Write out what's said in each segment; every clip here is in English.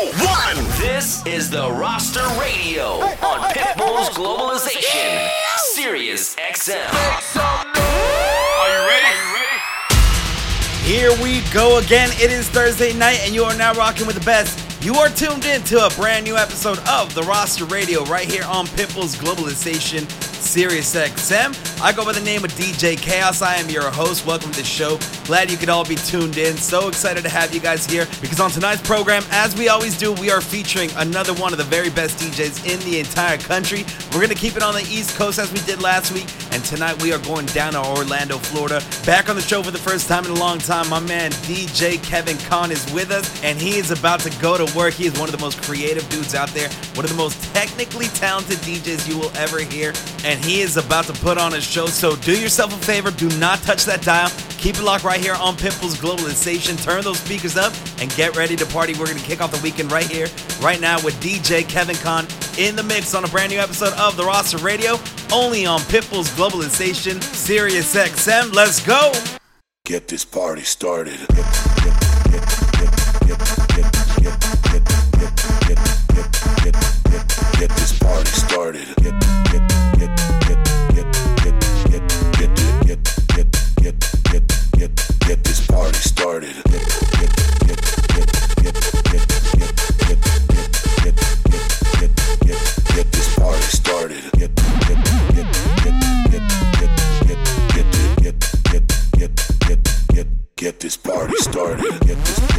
one. This is the Roster Radio on Pitbull's Globalization, Sirius XM. Are you ready? Here we go again. It is Thursday night, and you are now rocking with the best. You are tuned in to a brand new episode of the Roster Radio right here on Pitbull's Globalization, Sirius XM. I go by the name of DJ Chaos. I am your host. Welcome to the show. Glad you could all be tuned in. So excited to have you guys here because on tonight's program, as we always do, we are featuring another one of the very best DJs in the entire country. We're going to keep it on the East Coast as we did last week, and tonight we are going down to Orlando, Florida. Back on the show for the first time in a long time, my man DJ Kevin Kon is with us, and he is about to go to work. He is one of the most creative dudes out there, one of the most technically talented DJs you will ever hear, and he is about to put on a show. So do yourself a favor, do not touch that dial. Keep it locked right here on Pitbull's Globalization. Turn those speakers up and get ready to party. We're going to kick off the weekend right here, right now with DJ Kevin Kon in the mix on a brand new episode of The Roster Radio, only on Pitbull's Globalization, Sirius XM. Let's go! Get this party started. Get. Get get get this party started. Get this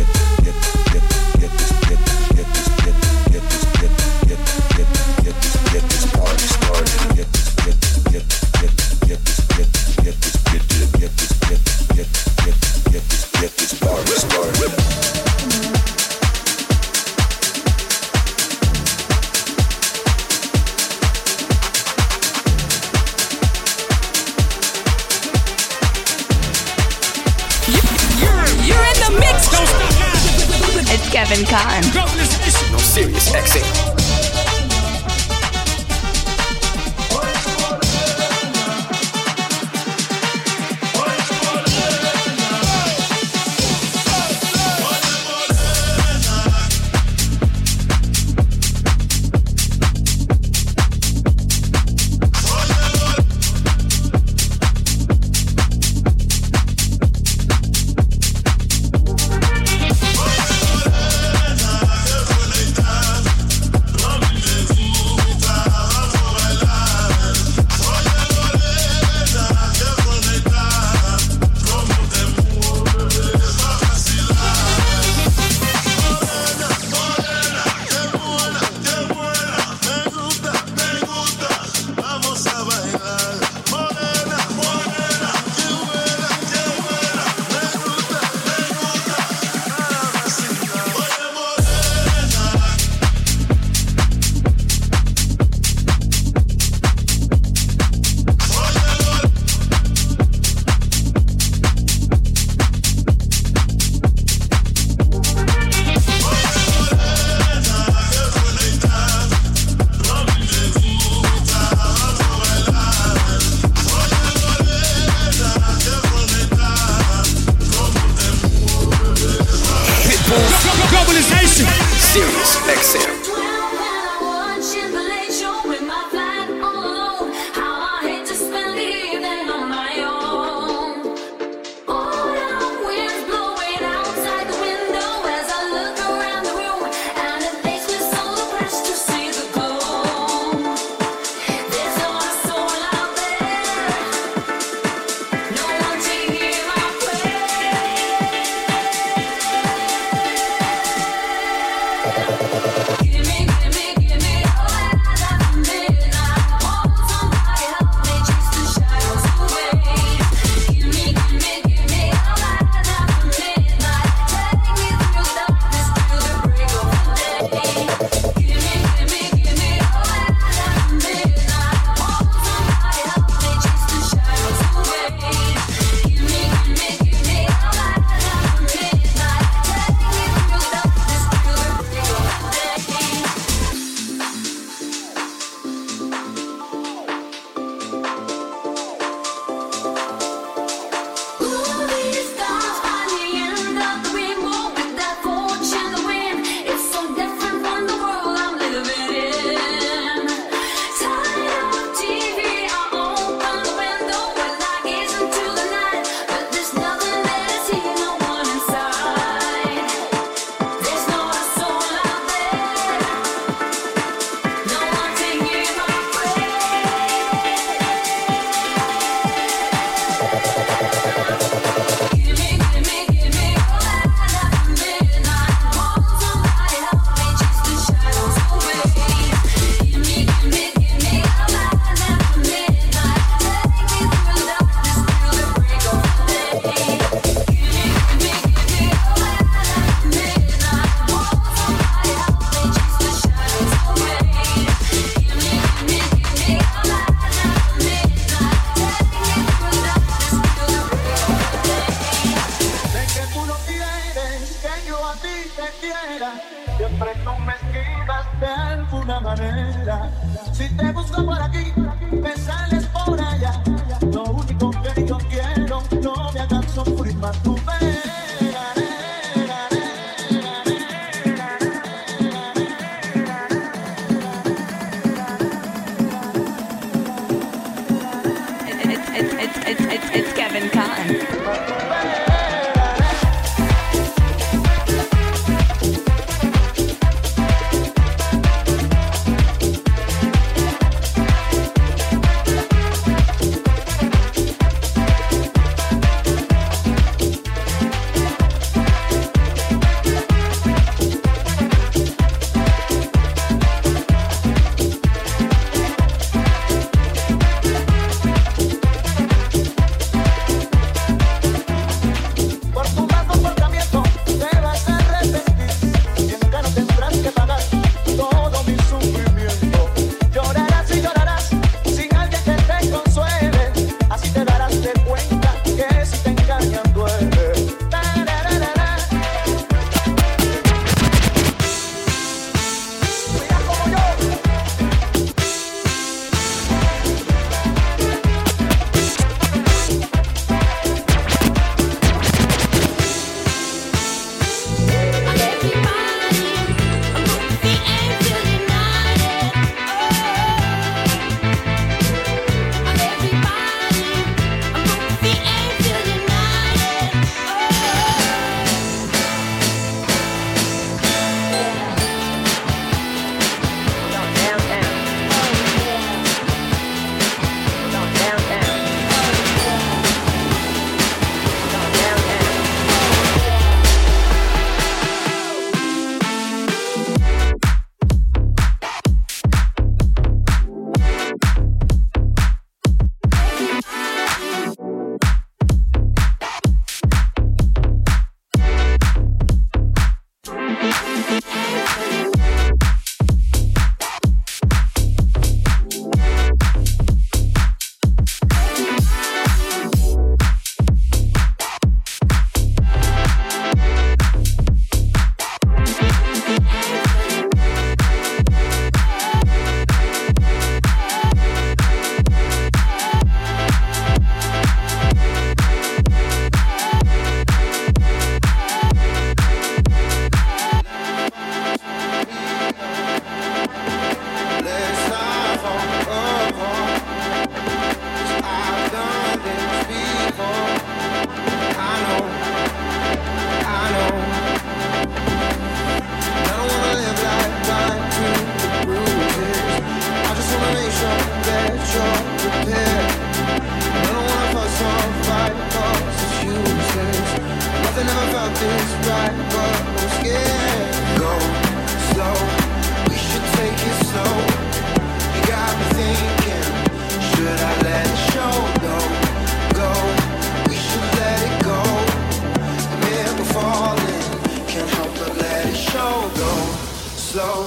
slow,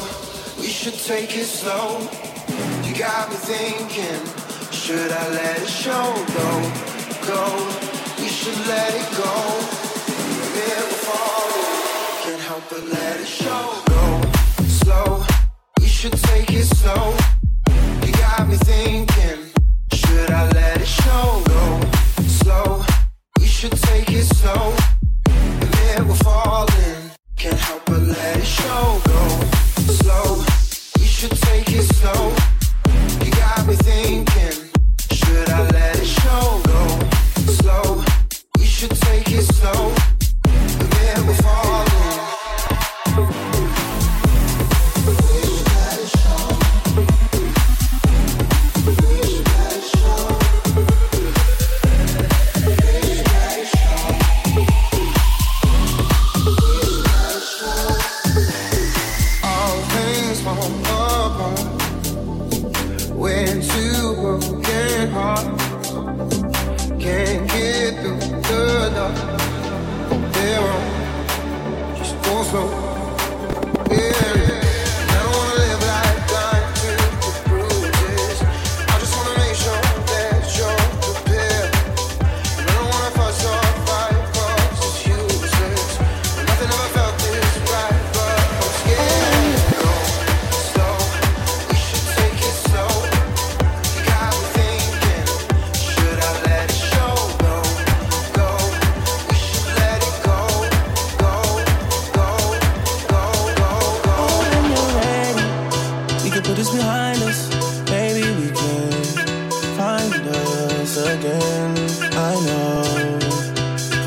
we should take it slow. You got me thinking, should I let it show? Go, go, we should let it go. It will can't help but let it show. Go slow, we should take it slow. You got me thinking.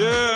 You.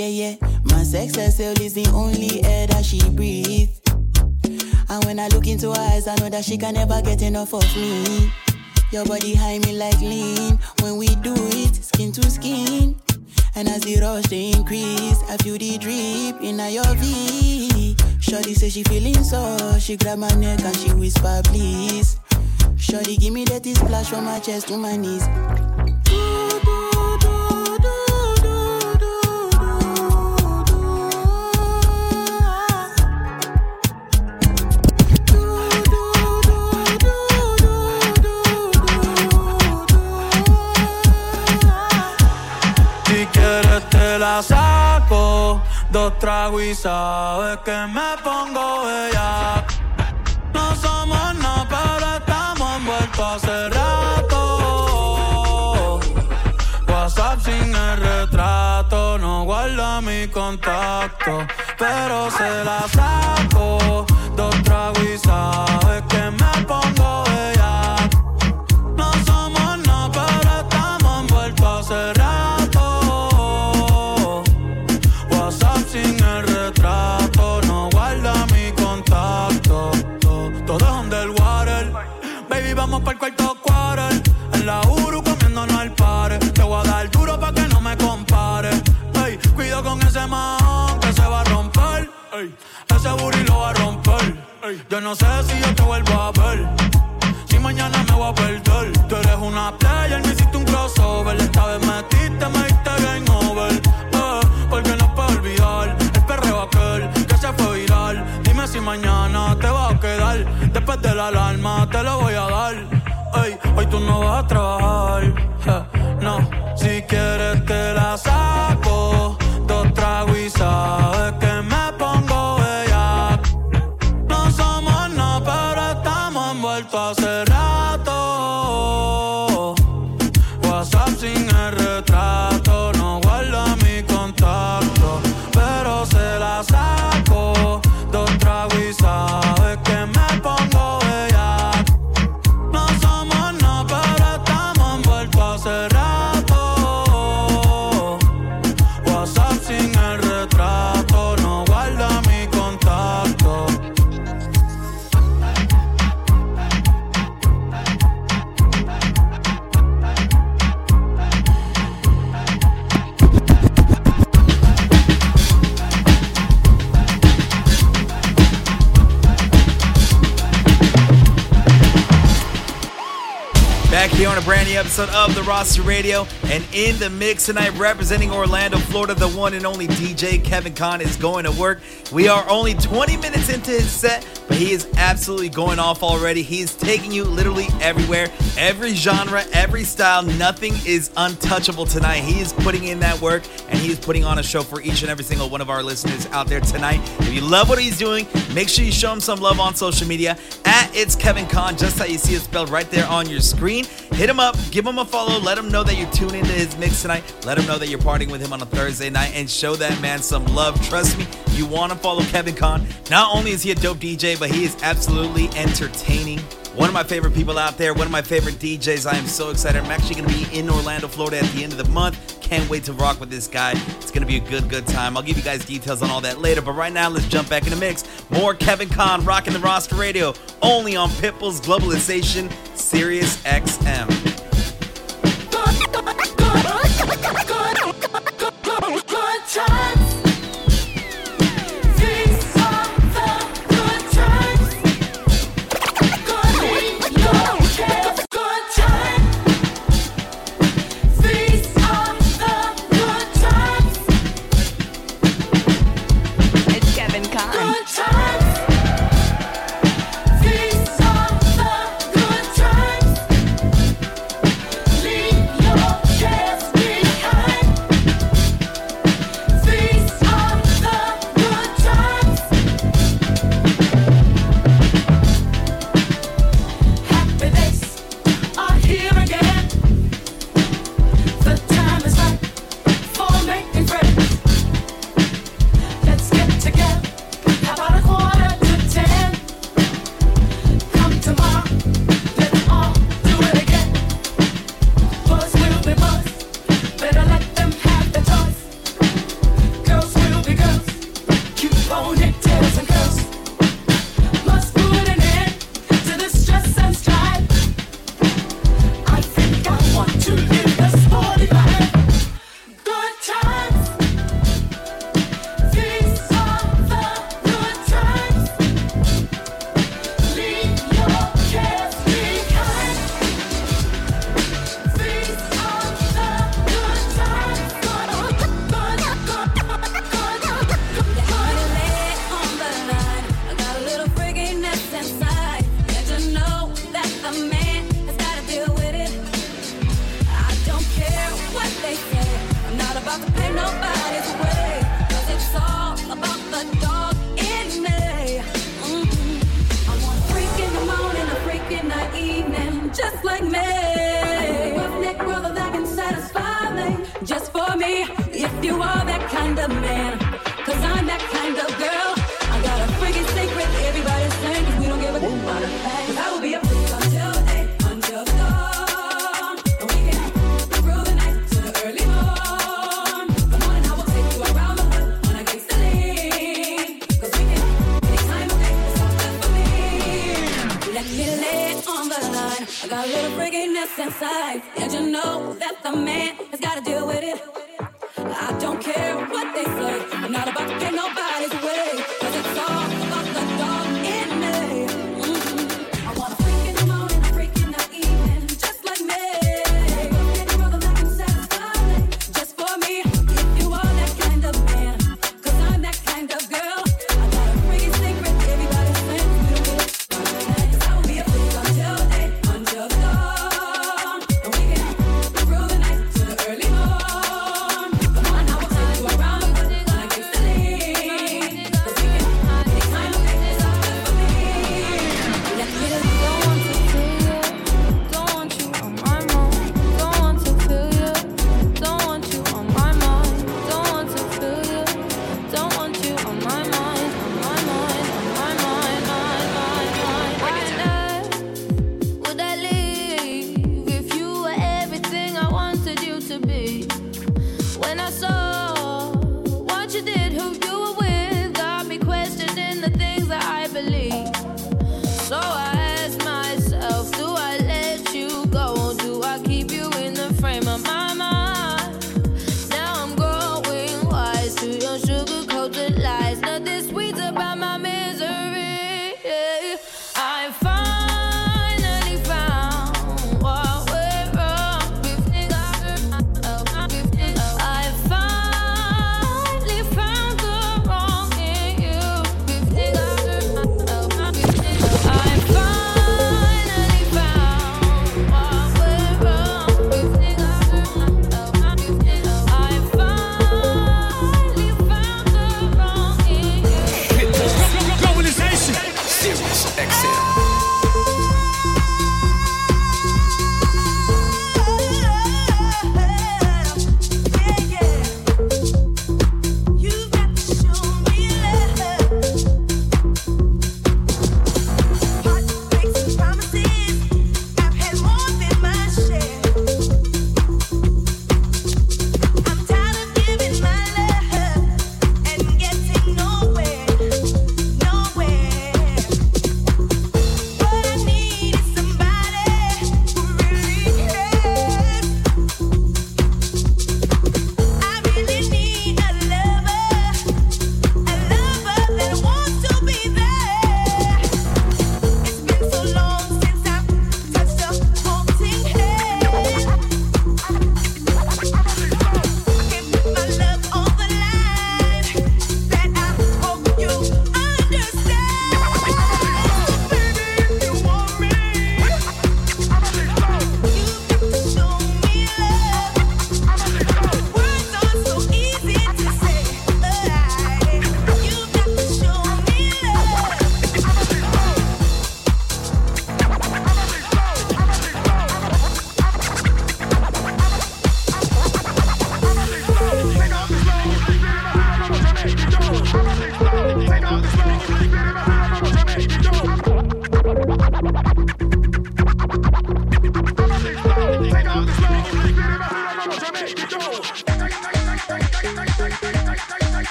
Yeah, yeah. My sex herself is the only air that she breathes. And when I look into her eyes, I know that she can never get enough of me. Your body high me like lean. When we do it, skin to skin. And as the rush they increase, I feel the drip in your V. Shorty say she feeling so, she grab my neck and she whisper please. Shorty give me that splash from my chest to my knees. Dos tragos y sabes que me pongo bella. No somos nada, pero estamos envueltos hace rato. WhatsApp sin el retrato, no guarda mi contacto, pero se la saco. Dos tragos y sabes que me pongo. Ey, ese booty lo va a romper. Ey, yo no sé si yo te vuelvo a ver. Si mañana me voy a perder. Tú eres una player, me hiciste un crossover. Esta vez metiste, me diste game over. Eh, porque no puedo olvidar el perreo aquel que se fue viral. Dime si mañana te va a quedar. Después de la alarma te lo voy a dar. Roster Radio. And in the mix tonight, representing Orlando, Florida, the one and only DJ Kevin Kon is going to work. We are only 20 minutes into his set, but he is absolutely going off already. He's taking you literally everywhere, every genre, every style. Nothing is untouchable tonight. He is putting in that work and he is putting on a show for each and every single one of our listeners out there tonight. If you love what he's doing, make sure you show him some love on social media at It's Kevin Kon, just how you see it spelled right there on your screen. Hit him up, give him a follow, let him know that you're tuned into his mix tonight. Let him know that you're partying with him on a Thursday night and show that man some love. Trust me, you want to follow Kevin Kon. Not only is he a dope DJ, but he is absolutely entertaining. One of my favorite people out there, one of my favorite DJs. I am so excited. I'm actually going to be in Orlando, Florida at the end of the month. Can't wait to rock with this guy. It's going to be a good, good time. I'll give you guys details on all that later. But right now, let's jump back in the mix. More Kevin Kon rocking the roster radio only on Pitbull's Globalization Sirius XM. Me, if you are that kind of man, cause I'm that kind of girl. I got a freaking secret, everybody's saying, cause we don't give a damn about. Cause I will be a freak until day, until dawn. And we can the night to the early morn. The morning I will take you around the hood on a we can, for me. Let me lay it on the line. I got a little freakiness inside. And you know that the man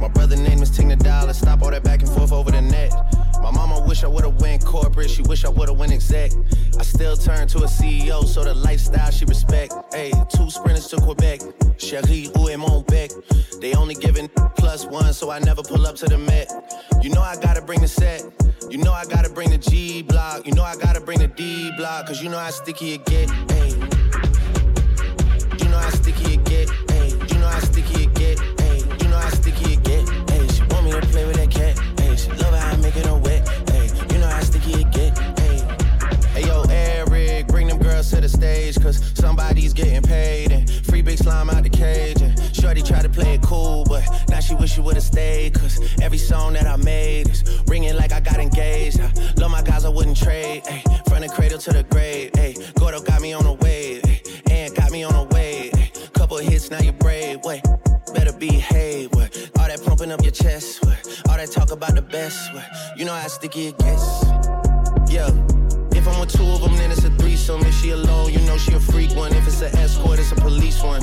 My brother name is the Dollar. Stop all that back and forth over the net. My mama wish I would've went corporate. She wish I would've went exec. I still turn to a CEO, so the lifestyle she respect. Hey, two sprinters to Quebec. Cherie, où est mon bec? They only giving plus one, so I never pull up to the Met. You know I gotta bring the set. You know I gotta bring the G block. You know I gotta bring the D block. Cause you know how sticky it get. Hey. Love how I make it her wet. Hey. You know how sticky it get. Hey. Hey yo, Eric, bring them girls to the stage. Cause somebody's getting paid. And free big slime out the cage. And Shorty tried to play it cool, but now she wish she would've stayed. Cause every song that I made is ringing like I got engaged. I love my guys, I wouldn't trade. Ay, from the cradle to the grave. Ay, Gordo got me on a wave. Ay, and got me on a wave. Ay, couple hits, now you brave. Wait, better behave. Pumping up your chest. All that talk about the best. You know how sticky it gets. Yeah. If I'm with two of them, then it's a threesome. If she alone, you know she a freak one. If it's an escort, it's a police one.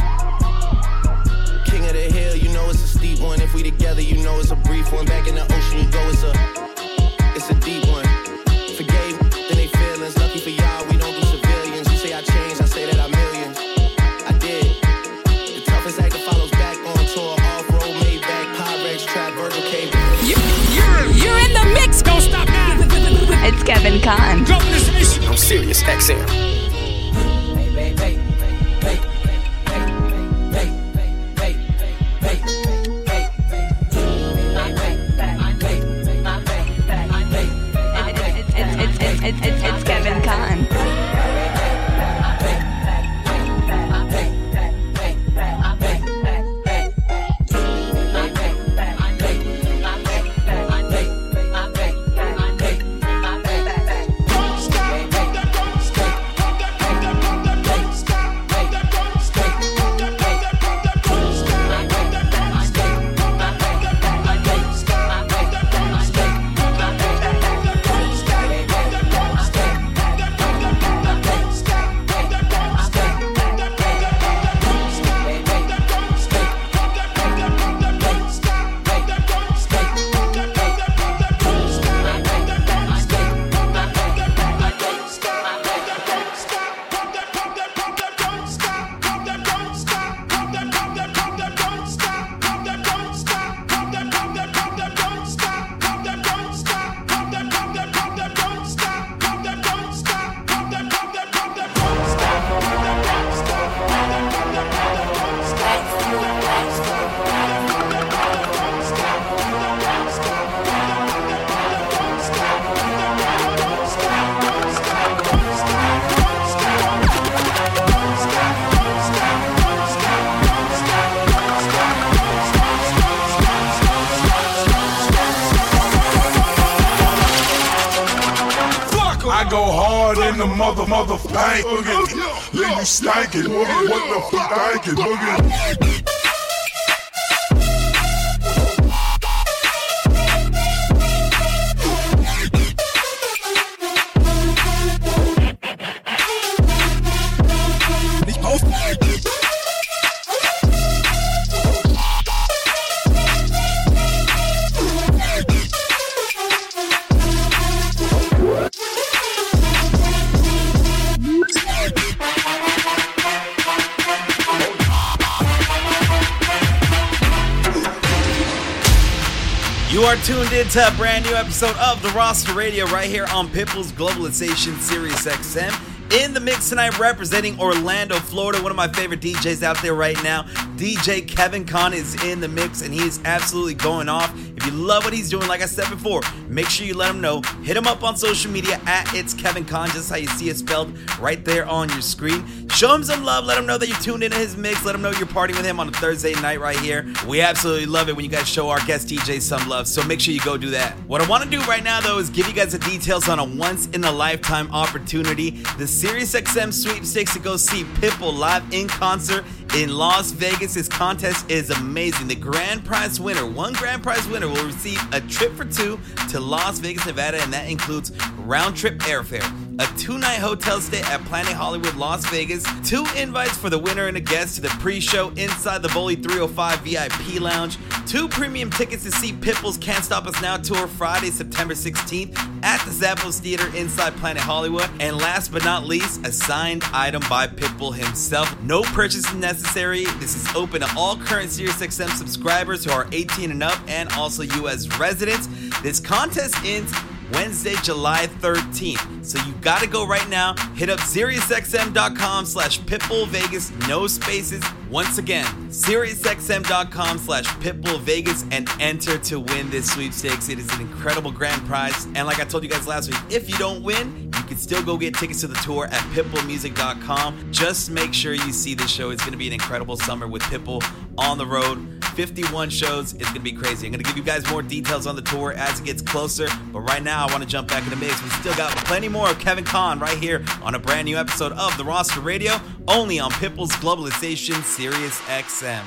King of the hill, you know it's a steep one. If we together, you know it's a brief one. Back in the ocean, you go, it's a, it's a deep one. It's Kevin Kon. Drop this mission. I'm serious, XM. You are tuned in to a brand new episode of the Roster Radio right here on Pitbull's Globalization Series XM. In the mix tonight, representing Orlando, Florida, one of my favorite DJs out there right now. DJ Kevin Kon is in the mix and he is absolutely going off. If you love what he's doing, like I said before, make sure you let him know. Hit him up on social media at It's Kevin Kon, just how you see it spelled right there on your screen. Show him some love. Let him know that you're tuned into his mix. Let him know you're partying with him on a Thursday night right here. We absolutely love it when you guys show our guest DJ some love, so make sure you go do that. What I want to do right now, though, is give you guys the details on a once in a lifetime opportunity the SiriusXM sweepstakes to go see Pitbull live in concert in Las Vegas. This contest is amazing. The grand prize winner, one grand prize winner, will receive a trip for two to Las Vegas, Nevada, and that includes round trip airfare, a two night hotel stay at Planet Hollywood, Las Vegas, two invites for the winner and a guest to the pre show inside the Bully 305 VIP lounge, two premium tickets to see Pitbull's Can't Stop Us Now tour Friday, September 16th at the Zappos Theater inside Planet Hollywood, and last but not least, a signed item by Pitbull himself. No purchase necessary. This is open to all current SiriusXM subscribers who are 18 and up and also US residents. This contest ends Wednesday, July 13th. So you gotta go right now. Hit up SiriusXM.com slash Pitbull Vegas, no spaces. Once again, SiriusXM.com slash Pitbull Vegas and enter to win this sweepstakes. It is an incredible grand prize. And like I told you guys last week, if you don't win, you can still go get tickets to the tour at pitbullmusic.com. Just make sure you see this show. It's gonna be an incredible summer with Pitbull on the road. 51 shows. It's gonna be crazy. I'm gonna give you guys more details on the tour as it gets closer. But right now, I want to jump back in the mix. We still got plenty more of Kevin Kon right here on a brand new episode of the Roster Radio, only on Pitbull's Globalization Sirius XM.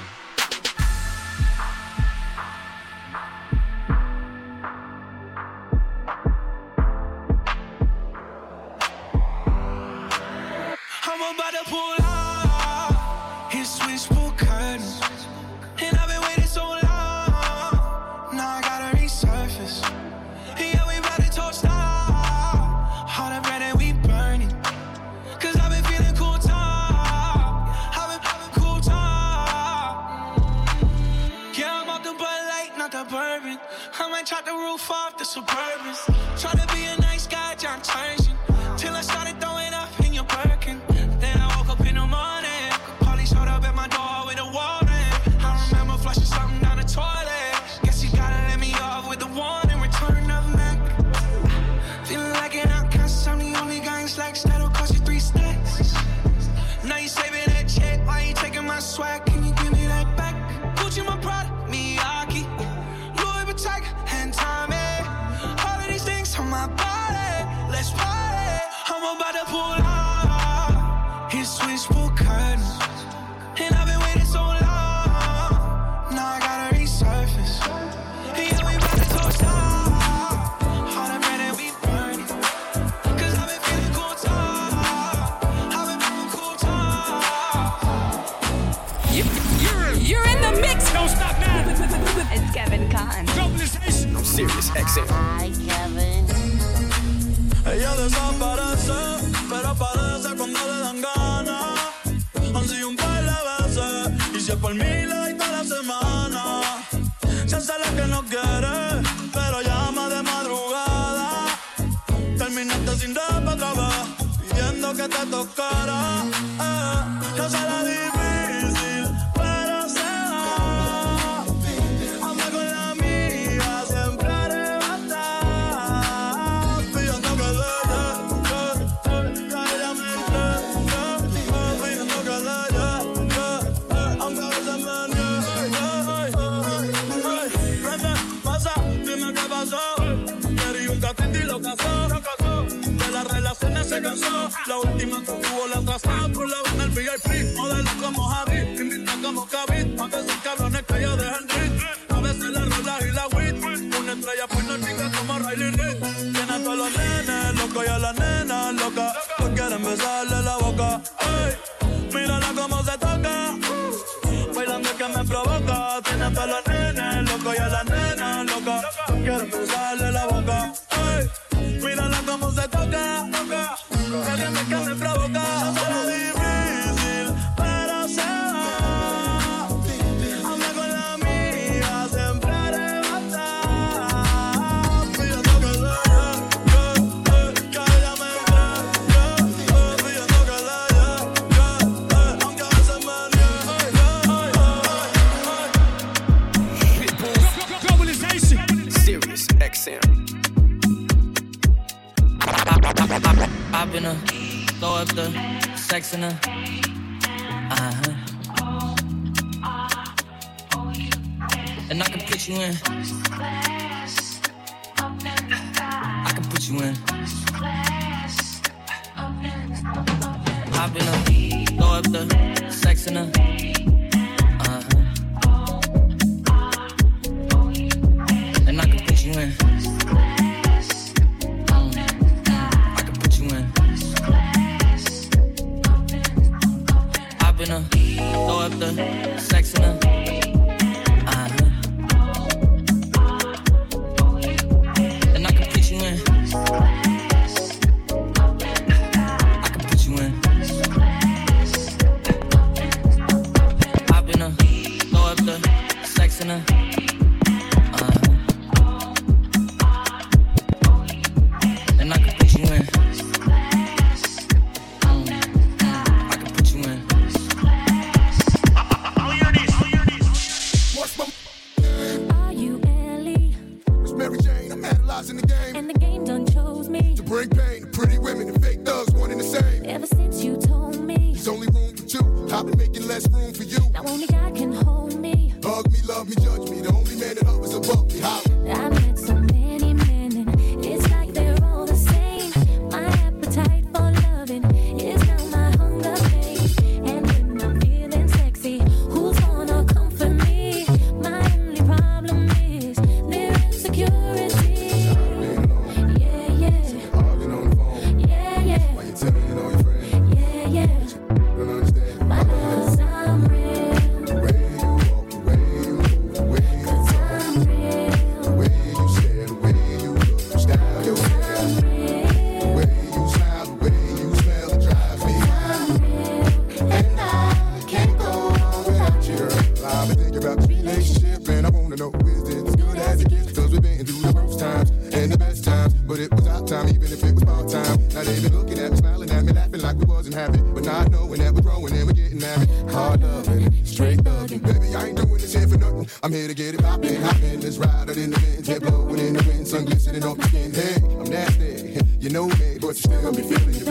dando cara. Pasaba por la banda el VIP, modelo como Javi, invita como Kavit, pa' que esos cabrones you in. Hop in I've been thinking about the relationship, and I wanna know is it as good as it gets? Cause we've been through the worst times and the best times, but it was our time, even if it was part time. Now they've been looking at me, smiling at me, laughing like we wasn't happy, but not knowing that we're growing and we're getting married. Hard loving, straight loving, baby, I ain't doing this here for nothing. I'm here to get it poppin', hoppin', let's ride out in the wind, head blowin' in the wind, sun glistening on my skin. Hey, I'm nasty, you know me, but you still be feeling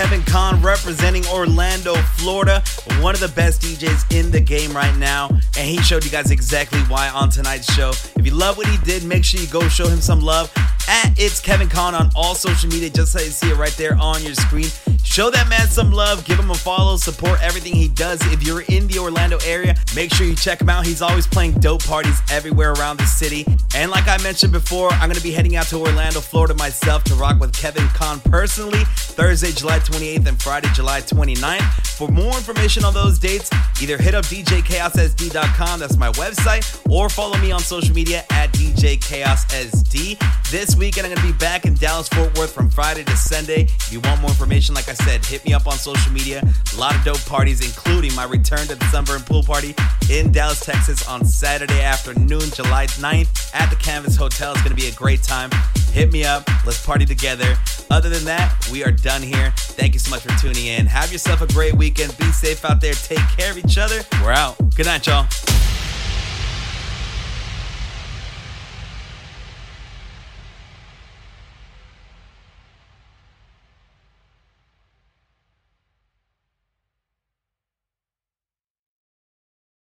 Kevin Kon representing Orlando, Florida. One of the best DJs in the game right now. And he showed you guys exactly why on tonight's show. If you love what he did, make sure you go show him some love at It's Kevin Kon on all social media, just so you see it right there on your screen. Show that man some love, give him a follow, support everything he does. If you're in the Orlando area, make sure you check him out. He's always playing dope parties everywhere around the city. And like I mentioned before, I'm to be heading out to Orlando, Florida myself to rock with Kevin Kon personally Thursday, July 28th and Friday, July 29th. For more information on those dates, either hit up djchaossd.com, that's my website, or follow me on social media at djchaossd. This weekend, I'm going to be back in Dallas, Fort Worth from Friday to Sunday. If you want more information, like I said, hit me up on social media. A lot of dope parties, including my return to the Sunburn Pool Party in Dallas, Texas on Saturday afternoon, July 9th at the Canvas Hotel. It's going to be a great time. Hit me up. Let's party together. Other than that, we are done here. Thank you so much for tuning in. Have yourself a great weekend. Be safe out there. Take care of each other. We're out. Good night, y'all.